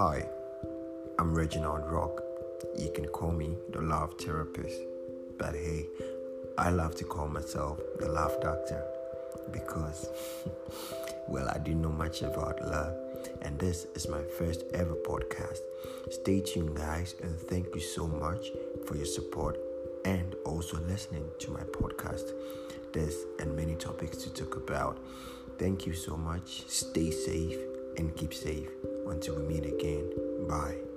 Hi, I'm Reginald Rock. You can call me the love therapist, but hey, I love to call myself the love doctor because, well, I didn't know much about love, and this is my first ever podcast. Stay tuned, guys, and thank you so much for your support and also listening to my podcast. This and many topics to talk about. Thank you so much. Stay safe and keep safe until we meet again. Bye.